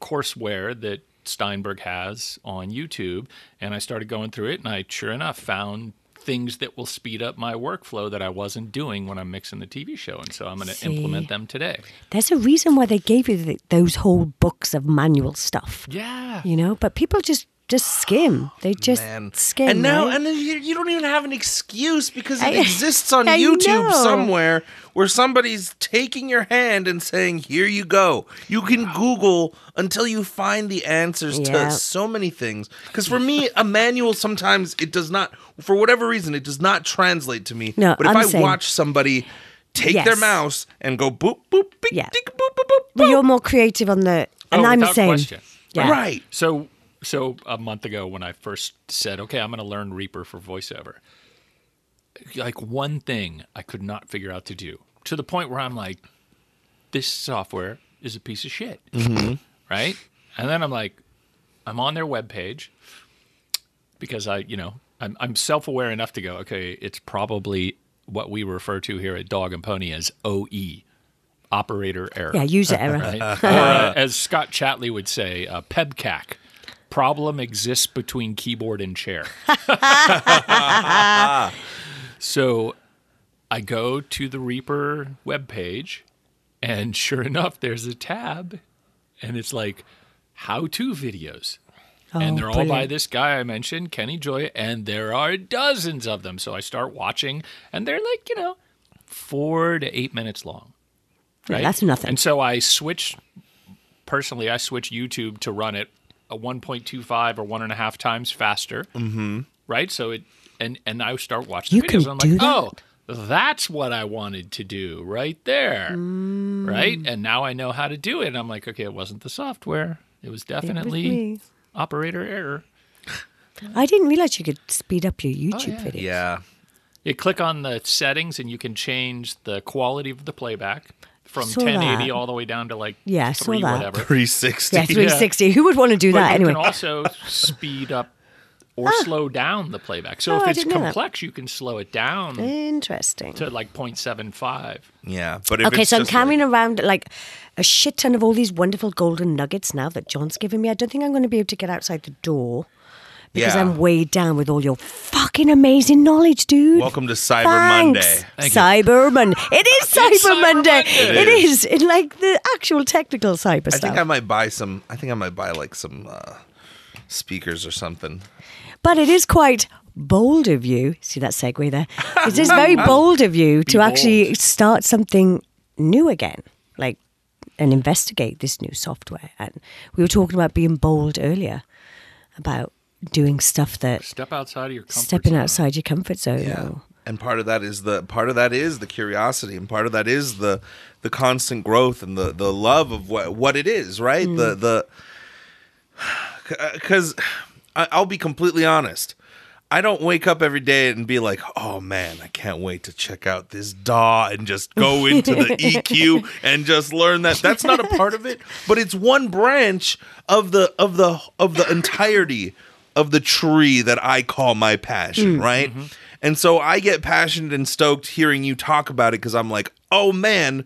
courseware that Steinberg has on YouTube and I started going through it and I sure enough found things that will speed up my workflow that I wasn't doing when I'm mixing the TV show and so I'm going to implement them today. There's a reason why they gave you the, those whole books of manual stuff, Yeah. you know. But people just just skim. They just Man. skim. and now, right? and then you, you don't even have an excuse because it I- exists on I YouTube know. somewhere where somebody's taking your hand and saying, "Here you go." You can Google until you find the answers Yeah. to so many things. Because for me, a manual sometimes it does not, for whatever reason, it does not translate to me. No, but if I'm I the same. watch somebody take their mouse and go boop boop beep, Yeah. tick, boop boop boop, but boop. you're more creative on the, and Oh, I'm the same. question. Yeah. right. So so a month ago when I first said, "Okay, I'm going to learn Reaper for voiceover." Like one thing I could not figure out to do to the point where I'm like, "This software is a piece of shit." Right? And then I'm like, I'm on their webpage because I, you know, I'm I'm self-aware enough to go, "Okay, it's probably what we refer to here at Dog and Pony as OE, operator error." Yeah, user error. right? or uh, as Scott Chatley would say, uh, PEBKAC. Problem exists between keyboard and chair. so I go to the Reaper webpage, and sure enough, there's a tab, and it's like how to videos. and Oh, they're all by this guy I mentioned, Kenny Gioia, and there are dozens of them. So I start watching, and they're like, you know, four to eight minutes long. Yeah, Right? that's nothing. And so I switch, personally, I switch YouTube to run it a 1.25 or one and a half times faster. Mm-hmm. Right? So it, and, and I start watching You the can and I'm do like, that? oh, that's what I wanted to do right there. Mm. Right? And now I know how to do it. And I'm like, okay, it wasn't the software. It was definitely me. operator error. I didn't realize you could speed up your YouTube yeah. videos. Yeah. You click on the settings and you can change the quality of the playback from Saw 1080 that. all the way down to like Yeah, I saw three that. whatever. 360. Yeah, 360. Who would want to do But that you anyway? can also speed up or ah. slow down the playback. So Oh, if it's didn't know that. complex, you can slow it down Interesting. to like 0.75. Yeah, but if Okay, it's so I'm just like- carrying around like a shit ton of all these wonderful golden nuggets now that John's given me. I don't think I'm going to be able to get outside the door because Yeah. I'm weighed down with all your fucking amazing knowledge, dude. Welcome to Cyber Thanks. Monday. Thank. Cyber Monday. It is Cyber, It's Cyber Monday. Monday. It it is. is. in like the actual technical cyber I stuff. I think I might buy some. I think I might buy like some uh, speakers or something. But it is quite bold of you. See that segue there? It is very bold of you to actually bold. start something new again, like and investigate this new software. And we were talking about being bold earlier, about doing stuff that Step outside of your comfort stepping zone. outside your comfort zone. Yeah. or- And part of that is the part of that is the curiosity, and part of that is the the constant growth and the the love of what what it is, right? The mm. the because I'll be completely honest. I don't wake up every day and be like, "Oh man, I can't wait to check out this DAW and just go into the EQ and just learn that." That's not a part of it, but it's one branch of the of the of the entirety of the tree that I call my passion, right? And so I get passionate and stoked hearing you talk about it because I'm like, "Oh man,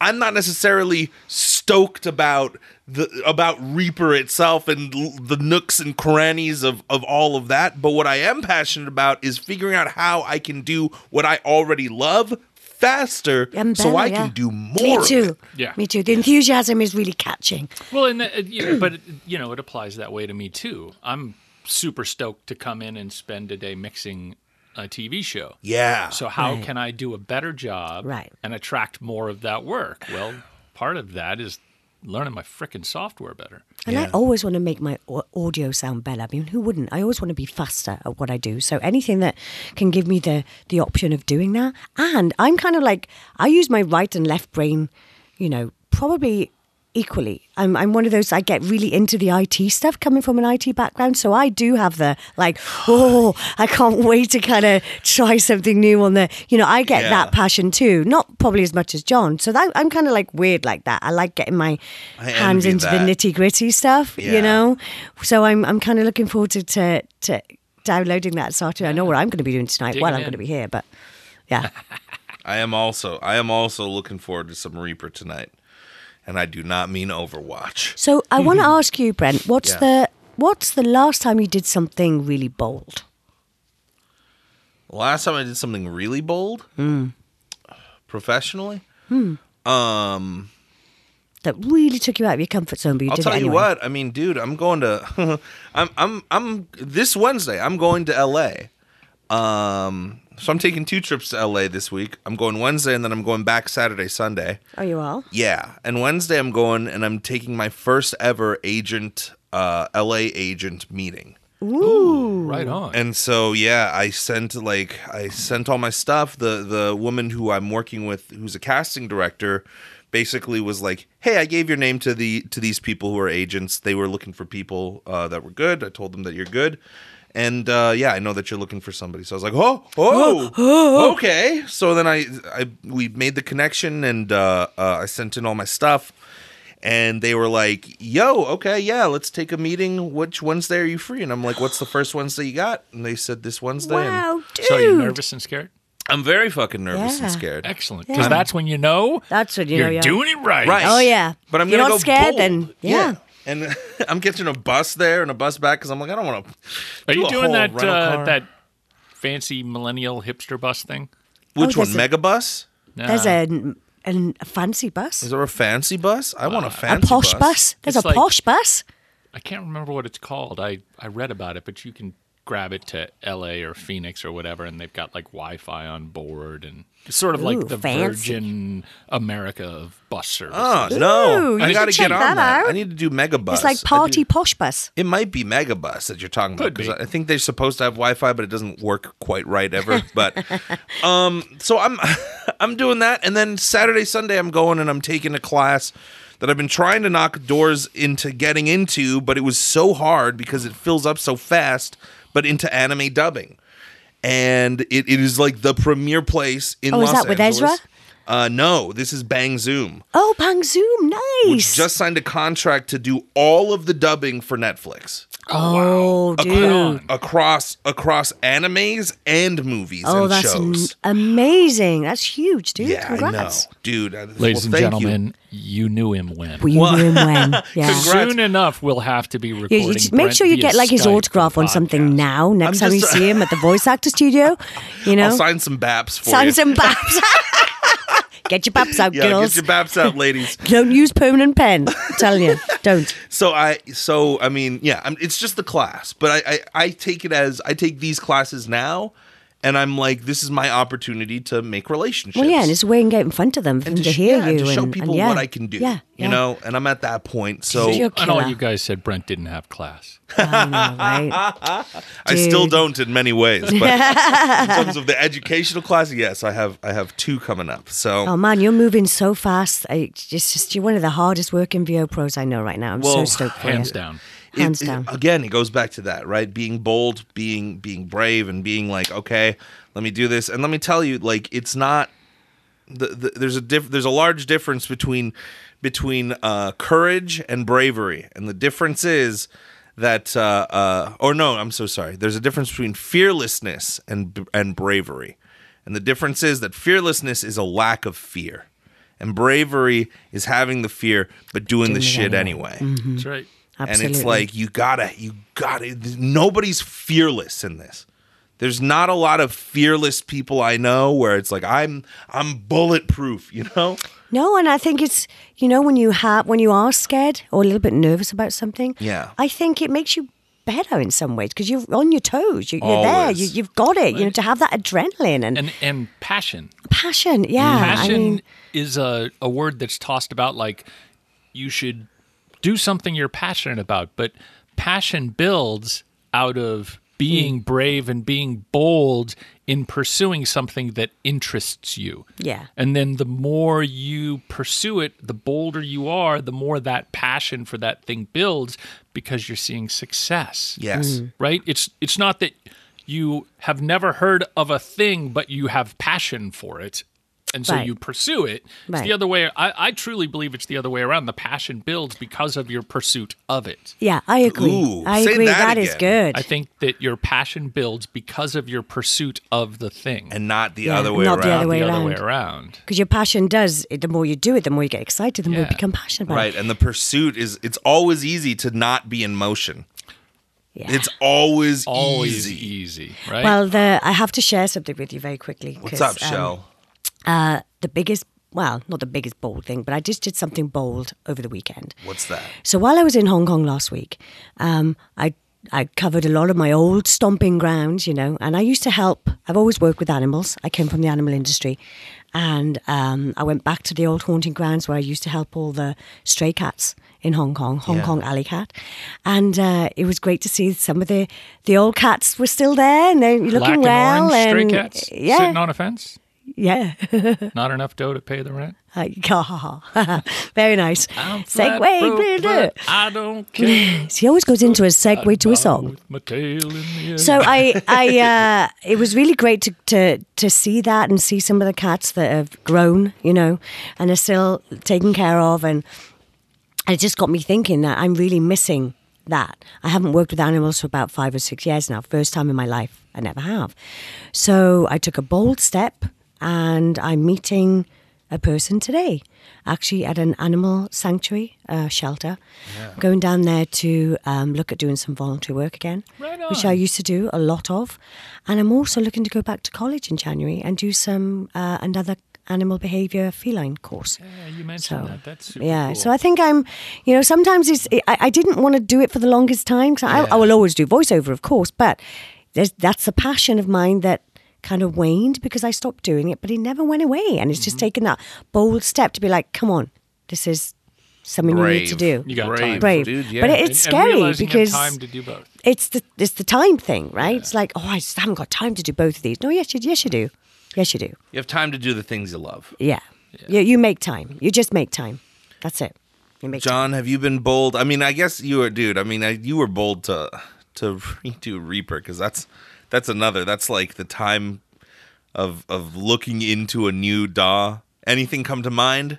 I'm not necessarily stoked about the about Reaper itself and l- the nooks and crannies of of all of that, but what I am passionate about is figuring out how I can do what I already love faster And so I yeah. can do more. Me of too. it. Yeah. Me too. The enthusiasm is really catching. Well, and the, uh, you know, but you know, it applies that way to me too. I'm super stoked to come in and spend a day mixing a TV show. Yeah. So how Right. can I do a better job Right. and attract more of that work? Well, part of that is learning my frickin' software better. And I always want to make my audio sound better. I mean, who wouldn't? I always want to be faster at what I do. So anything that can give me the the option of doing that. And I'm kind of like I use my right and left brain, you know, probably equally. I'm I'm one of those I get really into the IT stuff coming from an IT background. So I do have the like, oh, I can't wait to kind of try something new on the you know, I get Yeah. that passion too. Not probably as much as John. So that, I'm kind of like weird like that. I like getting my I hands into that. the nitty gritty stuff, Yeah. you know. So I'm I'm kind of looking forward to, to to downloading that software. I know what I'm going to be doing tonight. Digging well, I'm in. going to be here, but Yeah. I am also I am also looking forward to some Reaper tonight. And I do not mean Overwatch. So I want to ask you, Brent, what's Yeah. the what's the last time you did something really bold? Last time I did something really bold, Hmm. professionally, um, That really took you out of your comfort zone, but you I'll tell it you what. I mean, dude, I'm going to. I'm I'm I'm this Wednesday. I'm going to L.A. Um, so I'm taking two trips to L.A. this week. I'm going Wednesday, and then I'm going back Saturday, Sunday. Are you all? Yeah, and Wednesday I'm going, and I'm taking my first ever agent, uh, L.A. agent meeting. Ooh, right on. And so yeah, I sent like I sent all my stuff. The the woman who I'm working with, who's a casting director, basically was like, "Hey, I gave your name to the to these people who are agents. They were looking for people uh, that were good. I told them that you're good." And uh, yeah, I know that you're looking for somebody. So I was like, "Oh, oh, okay." So then I, I we made the connection, and uh, uh, I sent in all my stuff, and they were like, "Yo, okay, yeah, let's take a meeting. Which Wednesday are you free?" And I'm like, "What's the first Wednesday you got?" And they said this Wednesday. And Wow, dude. so you're nervous and scared? I'm very fucking nervous Yeah. and scared. Excellent. Yeah. Because that's when you know That's what you you're know. Yeah. doing it right. Right. Oh yeah. But I'm You're gonna go scared bold. then. Yeah. And I'm catching a bus there and a bus back because I'm like, I don't want to. Are you doing that uh, that fancy millennial hipster bus thing? Which Oh, one? there's a- Megabus? There's Nah. a, an- a fancy bus. Is there a fancy bus? I want a fancy bus. A fancy posh bus. There's It's a like- posh bus. I can't remember what it's called. I, I read about it, but you can grab it to L.A. or Phoenix or whatever, and they've got like Wi-Fi on board, and it's sort of Ooh, like the fancy. Virgin America of bus service. Oh no! Ooh, I you got to should get check on that that. out. I need to do Megabus. It's like I do- party posh bus. It might be Megabus that you're talking about Could be. because I think they're supposed to have Wi-Fi, but it doesn't work quite right ever. but um, so I'm I'm doing that, and then Saturday, Sunday, I'm going and I'm taking a class that I've been trying to knock doors into getting into, but it was so hard because it fills up so fast. But into anime dubbing, and it, it is like the premier place in Oh, Los is that with Ezra? Uh, no, this is Bang Zoom Oh, Bang Zoom, nice. just signed a contract to do all of the dubbing for Netflix oh, dude. across across, across animes and movies Oh, and that's am- shows. amazing. That's huge, dude. yeah, Congrats. I know, dude. uh, Ladies well, and thank you. gentlemen, you. knew him when. We knew him when. Yeah. Soon enough, we'll have to be Yeah, recording. you just make Brent sure you get like his Skype for autograph on something now. Next I'm time you just- see him at the voice actor studio, you know, I'll sign some baps for sign you. some baps. get your baps out, yeah, girls. get your baps out, ladies. Don't use permanent pen. I'm telling you, don't. So I, so I mean, yeah, I'm, it's just the class, but I, I, I take it as I take these classes now, and I'm like, this is my opportunity to make relationships. Well, yeah, and it's a way and get in front of them and to, to hear yeah, you to show and, people and yeah. what I can do. Yeah, you know, and I'm at that point. So You're And all you guys said Brent didn't have class. I know, right? I still don't in many ways, but in terms of the educational class, yes, I have I have two coming up. So Oh man, you're moving so fast. I, it's just you're one of the hardest working VO pros I know right now. I'm so stoked for Hands you. down. It- hands it- down. again, it goes back to that, right? Being bold, being being brave, and being like, okay, let me do this. And let me tell you, like, it's not. The, the, there's a diff, there's a large difference between between uh, courage and bravery, and the difference is that uh, uh, or no, I'm so sorry. There's a difference between fearlessness and and bravery, and the difference is that fearlessness is a lack of fear, and bravery is having the fear but doing, the shit anyway. anyway That's right. Absolutely. and it's like you gotta you gotta nobody's fearless in this there's not a lot of fearless people i know where it's like i'm i'm bulletproof you know No, and I think it's you know when you have when you are scared or a little bit nervous about something. Yeah. I think it makes you better in some ways because you're on your toes. You, you're there. You, you've got it. You know to have that adrenaline and, And and passion. passion. Yeah, Passion I mean, is a, a word that's tossed about like you should do something you're passionate about, but passion builds out of being Mm. brave and being bold in pursuing something that interests you. Yeah. And then the more you pursue it, the bolder you are, the more that passion for that thing builds because you're seeing success yes right it's it's not that you have never heard of a thing but you have passion for it and so Right. you pursue it. It's Right. the other way. I, I truly believe it's the other way around. The passion builds because of your pursuit of it. Yeah, I agree. Ooh, I say agree. that that is good. I think that your passion builds because of your pursuit of the thing, and not the Yeah, other way not around. the other way the other around. way around. Because your passion does, the more you do it, the more you get excited, the more you become passionate about Right, it. and the pursuit is it's always easy to not be in motion. Yeah. It's always, Always easy. easy, right? well, the, I have to share something with you very quickly. What's 'cause, up, um, Shell? Uh, the biggest, well, not the biggest bold thing, but I just did something bold over the weekend. What's that? So while I was in Hong Kong last week, um, I I covered a lot of my old stomping grounds, you know, and I used to help. I've always worked with animals. I came from the animal industry, and um, I went back to the old haunting grounds where I used to help all the stray cats in Hong Kong, Hong Yeah. Kong alley cat, and uh, it was great to see some of the the old cats were still there and they're looking Black and well. orange stray and cats yeah, sitting on a fence. Yeah. Not enough dough to pay the rent. Uh, Very nice. I'm flat broke, blah, blah. but I don't care. He always goes into a segue to a song. With my tail in the air. So I, I, uh, it was really great to, to to see that and see some of the cats that have grown, you know, and are still taken care of, and it just got me thinking that I'm really missing that. I haven't worked with animals for about five or six years now. First time in my life, I never have. So I took a bold step, and I'm meeting a person today, actually at an animal sanctuary uh, shelter. Going down there to um, look at doing some voluntary work again, Right which. I used to do a lot of. And I'm also looking to go back to college in January and do some uh, another animal behavior feline course. yeah, you mentioned So, that. That's yeah, cool. so I think I'm, you know, sometimes it's, I, I didn't want to do it for the longest time. 'cause I, I will always do voiceover, of course, but there's, that's a passion of mine that kind of waned because I stopped doing it, but it never went away. And it's just Mm-hmm. taken that bold step to be like, come on, this is something you need to do. You got Brave, time. Brave. dude. Yeah. But it- it's and scary realizing because time to do both. it's the it's the time thing, right? It's like, oh, I just haven't got time to do both of these. No, yes, you yes you do, yes you do. you have time to do the things you love. Yeah, You, you make time. You just make time. That's it. You make time. John, have you been bold? I mean, I guess you were, dude. I mean, I, you were bold to to redo Reaper because that's that's another. That's like the time of of looking into a new DAW. Anything come to mind?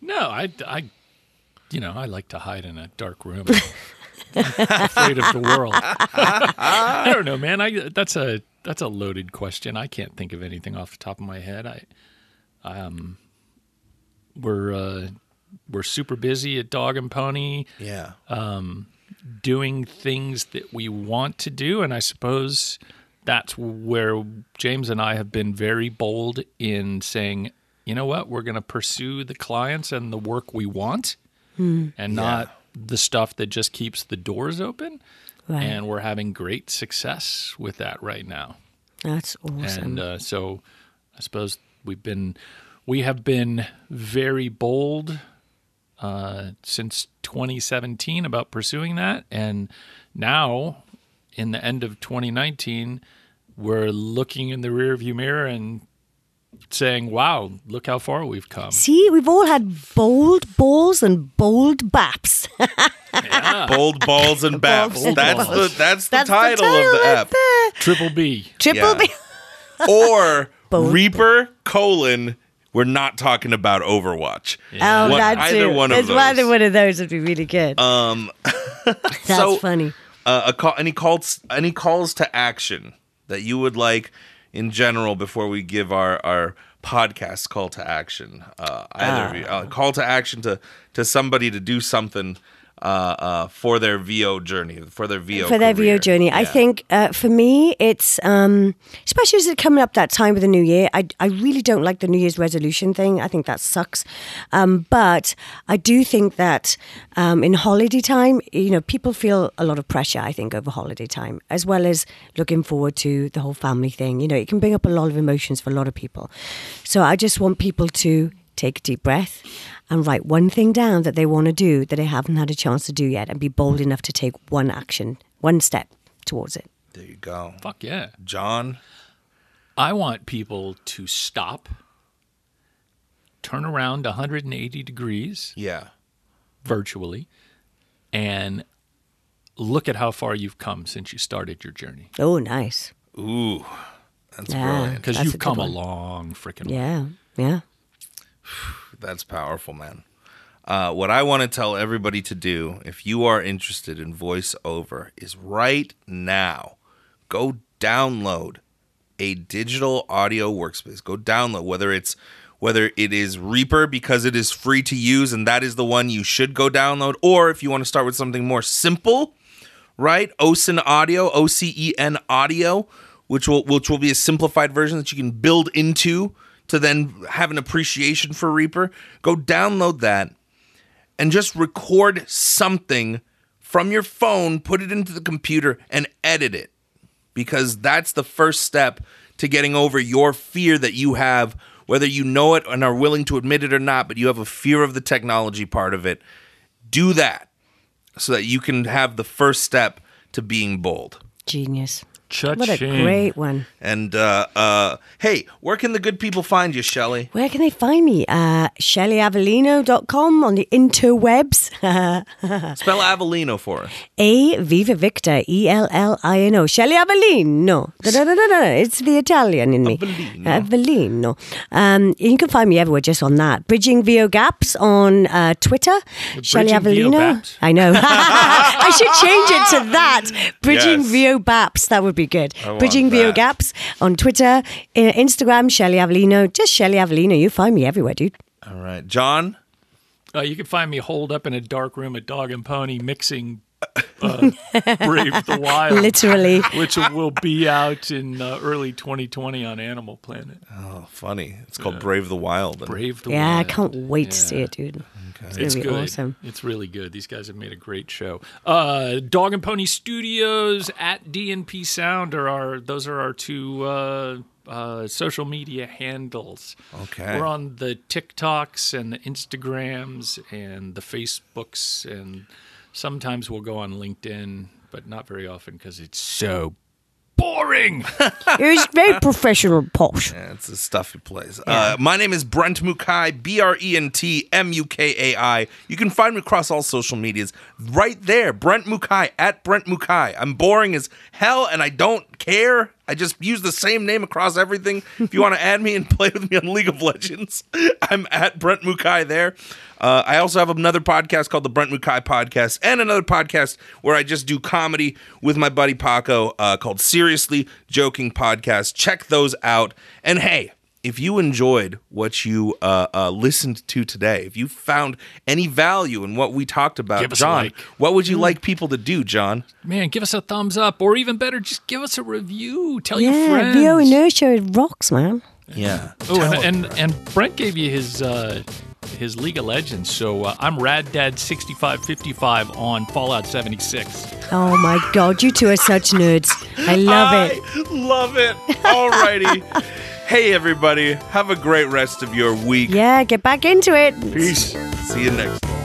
No, I, I, you know, I like to hide in a dark room, afraid of the world. I don't know, man. I that's a that's a loaded question. I can't think of anything off the top of my head. I, um, we're uh, we're super busy at Dog and Pony Yeah. Um doing things that we want to do, and I suppose that's where James and I have been very bold in saying, you know what, we're going to pursue the clients and the work we want, and not the stuff that just keeps the doors open. Right. And we're having great success with that right now. That's awesome. And uh, so I suppose we've been, we have been very bold uh, since 2017 about pursuing that. And now, in the end of 2019, we're looking in the rearview mirror and saying, wow, look how far we've come. See, we've all had bold balls and bold baps. Bold balls and baps. Balls and That's balls. the that's the That's title, the title of the right app. there. Triple B. Triple Yeah. B. Or Bold. Reaper colon. We're not talking about Overwatch. Oh, One- that's either it. one of It's Either one of those would be really good. Um, that's so- funny. uh, a call, any calls any calls to action that you would like in general before we give our our podcast call to action. Uh, either of you uh, call to action to to somebody to do something uh, uh, for their VO journey for their VO for their career. VO journey. I think uh, for me, it's um, especially as it's coming up that time with the new year. I, I really don't like the New Year's resolution thing. I think that sucks. Um, but I do think that um, in holiday time, you know, people feel a lot of pressure. I think over holiday time, as well as looking forward to the whole family thing. You know, it can bring up a lot of emotions for a lot of people. So I just want people to take a deep breath and write one thing down that they want to do that they haven't had a chance to do yet and be bold enough to take one action, one step towards it. there you go Fuck yeah. John I want people to stop, turn around 180 degrees yeah virtually, and look at how far you've come since you started your journey. Oh, nice. ooh that's Yeah. brilliant Because you've come a one. long freaking way. Yeah, yeah. That's powerful, man. Uh, what I want to tell everybody to do, if you are interested in voiceover, is right now go download a digital audio workspace. Go download whether it's whether it is Reaper because it is free to use and that is the one you should go download, or if you want to start with something more simple, right? Ocenaudio, O C E N Audio, which will which will be a simplified version that you can build into to then have an appreciation for Reaper. Go download that and just record something from your phone, put it into the computer, and edit it. Because that's the first step to getting over your fear that you have, whether you know it and are willing to admit it or not, but you have a fear of the technology part of it. Do that so that you can have the first step to being bold. Genius. Cha-ching. What a great one. And uh, uh, hey, where can the good people find you, Shelley? Where can they find me? Uh, ShelleyAvellino.com on the interwebs. Spell Avellino for us. A Viva Victor, E L L I N O. Shelley Avellino. Da-da-da-da-da. It's the Italian in me. Avellino. Avellino. Um, you can find me everywhere just on that. Bridging VO Gaps on uh, Twitter. Shelley Bridging VO Avellino. I know. I should change it to that. Bridging Yes. VO Baps. That would be good. want Bridging VO. Gaps on Twitter, Instagram, Shelley Avellino. Just Shelley Avellino. You find me everywhere, dude. All right. John? Uh, you can find me holed up in a dark room at Dog and Pony mixing uh, Brave the Wild, Literally. which will be out in uh, early 2020 on Animal Planet. Oh, funny. It's called Brave the Wild. Brave the Yeah, I can't wait to see it, dude. It's It's good. awesome. It's really good. These guys have made a great show. Uh, Dog and Pony Studios at DNP Sound are our. Those are our two uh, uh, social media handles. Okay. We're on the TikToks and the Instagrams and the Facebooks, and sometimes we'll go on LinkedIn, but not very often because it's so boring. It's very professional, posh. Yeah, it's the stuff he plays. Uh, my name is Brent Mukai, B R E N T M U K A I. You can find me across all social medias right there. Brent Mukai, at Brent Mukai. I'm boring as hell and I don't care. I just use the same name across everything. If you want to add me and play with me on League of Legends, I'm at Brent Mukai there. Uh, I also have another podcast called the Brent Mukai Podcast and another podcast where I just do comedy with my buddy Paco uh, called Seriously Joking Podcast. Check those out. And hey, if you enjoyed what you uh, uh, listened to today, if you found any value in what we talked about, Give John, like. what would you like people to do, John? Man, give us a thumbs up, or even better, just give us a review. Tell your friends. Yeah, friends. VO Inertia it rocks, man. Yeah. Oh, and, and and Brent gave you his uh, his League of Legends. So uh, I'm Rad Dad sixty five fifty five on Fallout seventy six. Oh my god, you two are such nerds. I love it. Love it. Alrighty. hey, everybody. Have a great rest of your week. Yeah, get back into it. Peace. See you next